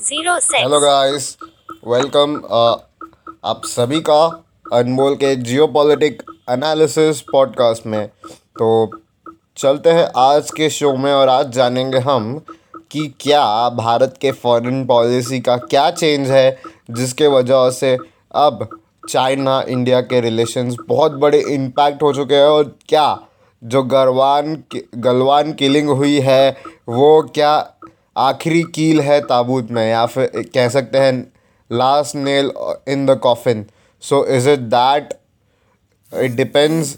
six. Hello guys welcome आप सभी का अनमोल के जियो पॉलिटिक एनालिसिस पॉडकास्ट में तो चलते हैं आज के शो में और आज जानेंगे हम कि क्या भारत के फॉरेन पॉलिसी का क्या चेंज है, जिसके वजह से अब चाइना इंडिया के रिलेशंस बहुत बड़े इम्पैक्ट हो चुके हैं और क्या जो गलवान गलवान किलिंग हुई है, वो क्या आखिरी कील है ताबूत में, या फिर कह सकते हैं last nail in the coffin so is it that it depends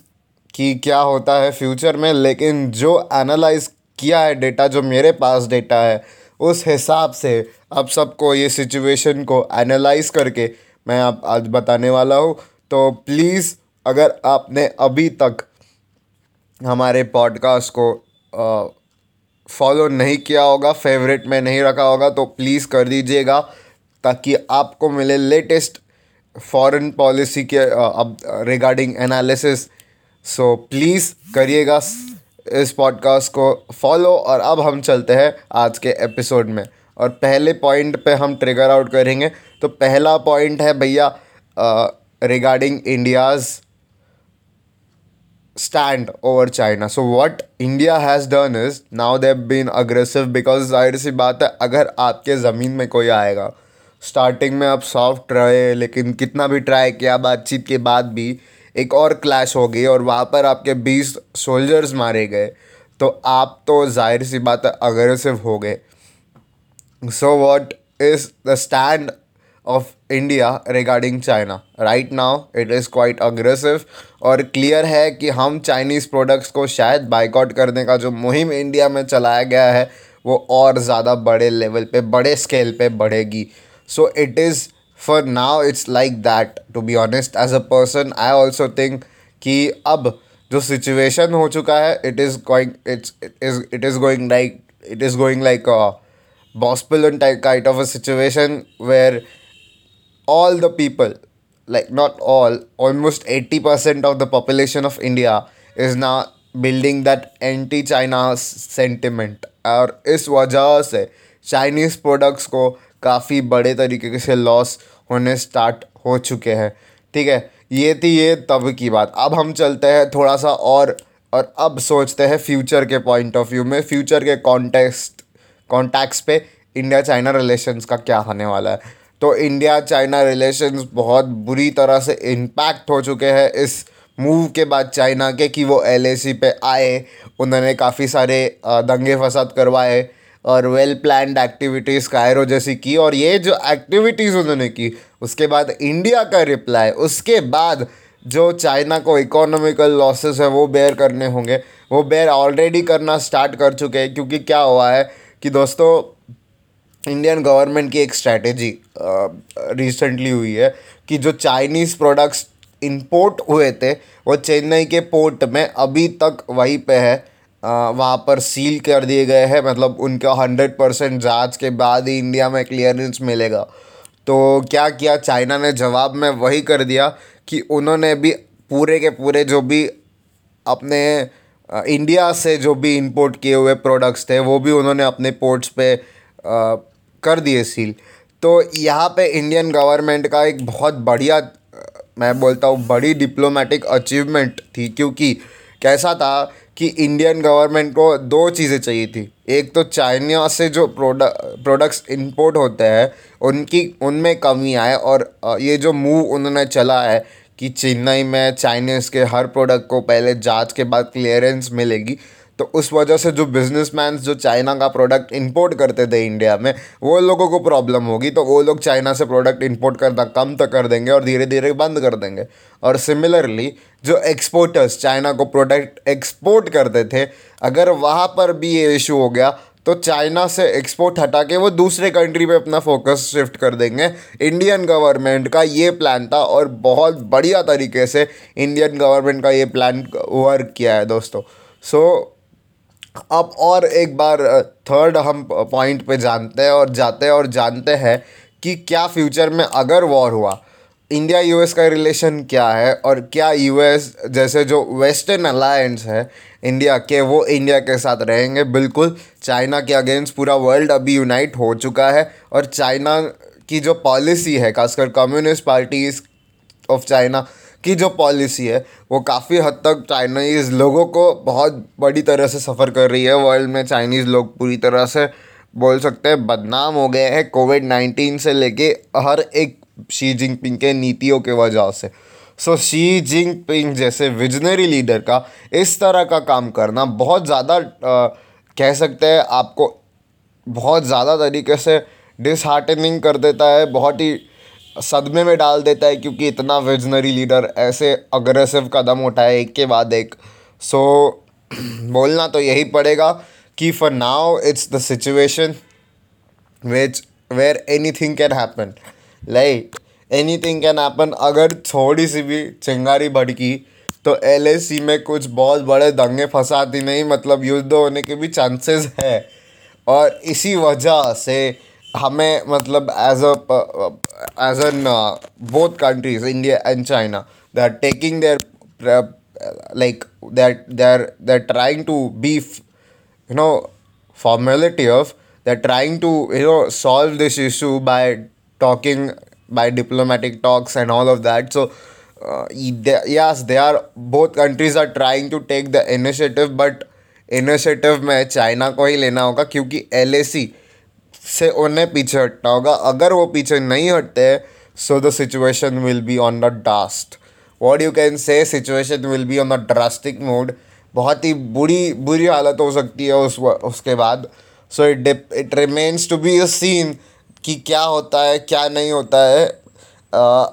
कि क्या होता है फ्यूचर में, लेकिन जो एनालाइज किया है डेटा जो मेरे पास डेटा है, उस हिसाब से अब सबको ये सिचुएशन को एनालाइज करके मैं आप आज बताने वाला हूँ। तो प्लीज़ अगर आपने अभी तक हमारे पॉडकास्ट को फॉलो नहीं किया होगा, फेवरेट में नहीं रखा होगा तो प्लीज़ कर दीजिएगा, ताकि आपको मिले लेटेस्ट फॉरेन पॉलिसी के अब रिगार्डिंग एनालिसिस सो प्लीज़ करिएगा इस पॉडकास्ट को फॉलो और अब हम चलते हैं आज के एपिसोड में। और पहले पॉइंट पे हम ट्रिगर आउट करेंगे तो पहला पॉइंट है भैया regarding India's stand over China. So what India has done is, now they've been aggressive because ज़ाहिर सी बात है, अगर आपके ज़मीन में कोई आएगा स्टार्टिंग में आप सॉफ्ट रहे, लेकिन कितना भी ट्राई किया, बातचीत के बाद भी एक और क्लैश हो गई और वहाँ पर आपके बीस सोल्जर्स मारे गए तो आप तो ज़ाहिर सी बात है, अग्रेसिव हो गए so what is the stand of India regarding China right now it is quite aggressive और क्लियर है कि हम चाइनीज़ प्रोडक्ट्स को शायद बाइकआउट करने का जो मुहिम इंडिया में चलाया गया है, वो और ज़्यादा बड़े लेवल पे, बड़े स्केल पे बढ़ेगी। So it is for now it's like that to be honest as a person I also think कि अब जो सिचुएशन हो चुका है it is going it's it is it is going like it is going like बॉस्पिलन type of a situation where all the people, like not all, almost 80% of the population of India is now building that anti China sentiment. और इस वजह से Chinese products को काफ़ी बड़े तरीके से loss होने स्टार्ट हो चुके हैं ठीक है ये थी ये तब की बात अब हम चलते हैं थोड़ा सा और और अब सोचते हैं फ्यूचर के पॉइंट ऑफ़ व्यू में फ्यूचर के कॉन्टेक्स्ट कॉन्टैक्ट्स पे इंडिया चाइना रिलेशंस का क्या होने वाला है तो इंडिया चाइना रिलेशंस बहुत बुरी तरह से इम्पैक्ट हो चुके हैं इस मूव के बाद चाइना के कि वो एलएसी पे आए, उन्होंने काफ़ी सारे दंगे फसाद करवाए और वेल प्लान्ड एक्टिविटीज़ कायरो जैसी की और ये जो एक्टिविटीज़ उन्होंने की, उसके बाद इंडिया का रिप्लाई उसके बाद जो चाइना को इकोनॉमिकल लॉसेस है वो बेयर करने होंगे, वो बेयर ऑलरेडी करना स्टार्ट कर चुके हैं, क्योंकि क्या हुआ है कि दोस्तों इंडियन गवर्नमेंट की एक स्ट्रैटेजी रिसेंटली हुई है कि जो चाइनीज़ प्रोडक्ट्स इंपोर्ट हुए थे, वो चेन्नई के पोर्ट में अभी तक वहीं पे है। वहाँ पर सील कर दिए गए हैं मतलब उनका हंड्रेड परसेंट जाँच के बाद ही इंडिया में क्लियरेंस मिलेगा। तो क्या किया? चाइना ने जवाब में वही कर दिया कि उन्होंने भी पूरे के पूरे जो भी अपने इंडिया से जो भी इंपोर्ट किए हुए प्रोडक्ट्स थे, वो भी उन्होंने अपने पोर्ट्स पे कर दिए सील। तो यहाँ पे इंडियन गवर्नमेंट का एक बहुत बढ़िया, मैं बोलता हूँ, बड़ी डिप्लोमेटिक अचीवमेंट थी, क्योंकि कैसा था कि इंडियन गवर्नमेंट को दो चीज़ें चाहिए थी। एक तो चाइना से जो प्रोडक्ट प्रोडक्ट्स इंपोर्ट होते हैं, उनकी, उनमें कमी आए और ये जो मूव उन्होंने चला है कि चेन्नई में चाइनीज़ के हर प्रोडक्ट को पहले जाँच के बाद क्लियरेंस मिलेगी तो उस वजह से जो बिजनेसमैन जो चाइना का प्रोडक्ट इंपोर्ट करते थे इंडिया में वो लोगों को प्रॉब्लम होगी। तो वो लोग चाइना से प्रोडक्ट इंपोर्ट करना कम तो कर देंगे और धीरे धीरे बंद कर देंगे। और सिमिलरली जो एक्सपोर्टर्स चाइना को प्रोडक्ट एक्सपोर्ट करते थे अगर वहाँ पर भी ये इशू हो गया तो चाइना से एक्सपोर्ट हटा के वो दूसरे कंट्री पे अपना फोकस शिफ्ट कर देंगे। इंडियन गवर्नमेंट का ये प्लान था और बहुत बढ़िया तरीके से इंडियन गवर्नमेंट का ये प्लान वर्क किया है दोस्तों। सो so, अब और एक बार थर्ड हम पॉइंट पे जानते हैं और जाते हैं और जानते हैं कि क्या फ्यूचर में अगर वॉर हुआ इंडिया यूएस का रिलेशन क्या है और क्या यूएस जैसे जो वेस्टर्न अलायंस है इंडिया के, वो इंडिया के साथ रहेंगे। बिल्कुल चाइना के अगेंस्ट पूरा वर्ल्ड अभी यूनाइट हो चुका है और चाइना की जो पॉलिसी है, खासकर कम्युनिस्ट पार्टीज़ ऑफ़ चाइना की जो पॉलिसी है, वो काफ़ी हद तक चाइनीज़ लोगों को बहुत बड़ी तरह से सफ़र कर रही है। वर्ल्ड में चाइनीज़ लोग पूरी तरह से बोल सकते हैं बदनाम हो गए हैं कोविड नाइन्टीन से लेके हर एक शी जिनपिंग के नीतियों के वजह से। सो शी जिनपिंग जैसे विजनरी लीडर का इस तरह का काम करना बहुत ज़्यादा कह सकते हैं आपको बहुत ज़्यादा तरीके से डिसहार्टनिंग कर देता है, बहुत ही सदमे में डाल देता है क्योंकि इतना विजनरी लीडर ऐसे अग्रेसिव कदम उठाए एक के बाद एक। सो so, बोलना तो यही पड़ेगा कि for now it's the situation which where anything can happen like anything can happen अगर थोड़ी सी भी चिंगारी भड़की तो एल में कुछ बहुत बड़े दंगे फसाती नहीं मतलब युद्ध होने के भी चांसेस है। और इसी वजह से हमें मतलब as as an both countries India and China they are taking their like there they are they are trying to be you know formality of they are trying to you know solve this issue by talking by diplomatic talks and all of that so yes they are both countries are trying to take the initiative but initiative में China को ही लेना होगा, क्योंकि L A सी उन्हें पीछे हटना होगा। अगर वो पीछे नहीं हटते so the situation will be on the dust what you can say situation will be on the drastic mood बहुत ही बुरी बुरी हालत हो सकती है उस उसके बाद। So it it remains to be a seen कि क्या होता है क्या नहीं होता है। आ,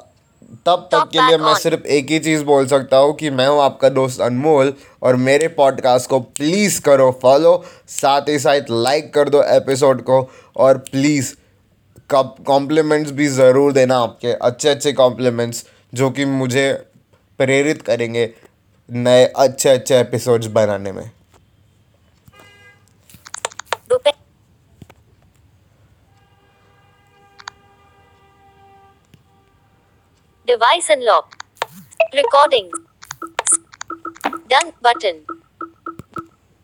तब तक के लिए मैं सिर्फ़ एक ही चीज़ बोल सकता हूँ कि मैं हूँ आपका दोस्त अनमोल और मेरे पॉडकास्ट को प्लीज़ करो फॉलो साथ ही साथ लाइक कर दो एपिसोड को और प्लीज़ कब कॉम्प्लीमेंट्स भी ज़रूर देना आपके अच्छे अच्छे कॉम्प्लीमेंट्स जो कि मुझे प्रेरित करेंगे नए अच्छे अच्छे एपिसोड्स बनाने में। Device unlocked. Recording. Done button.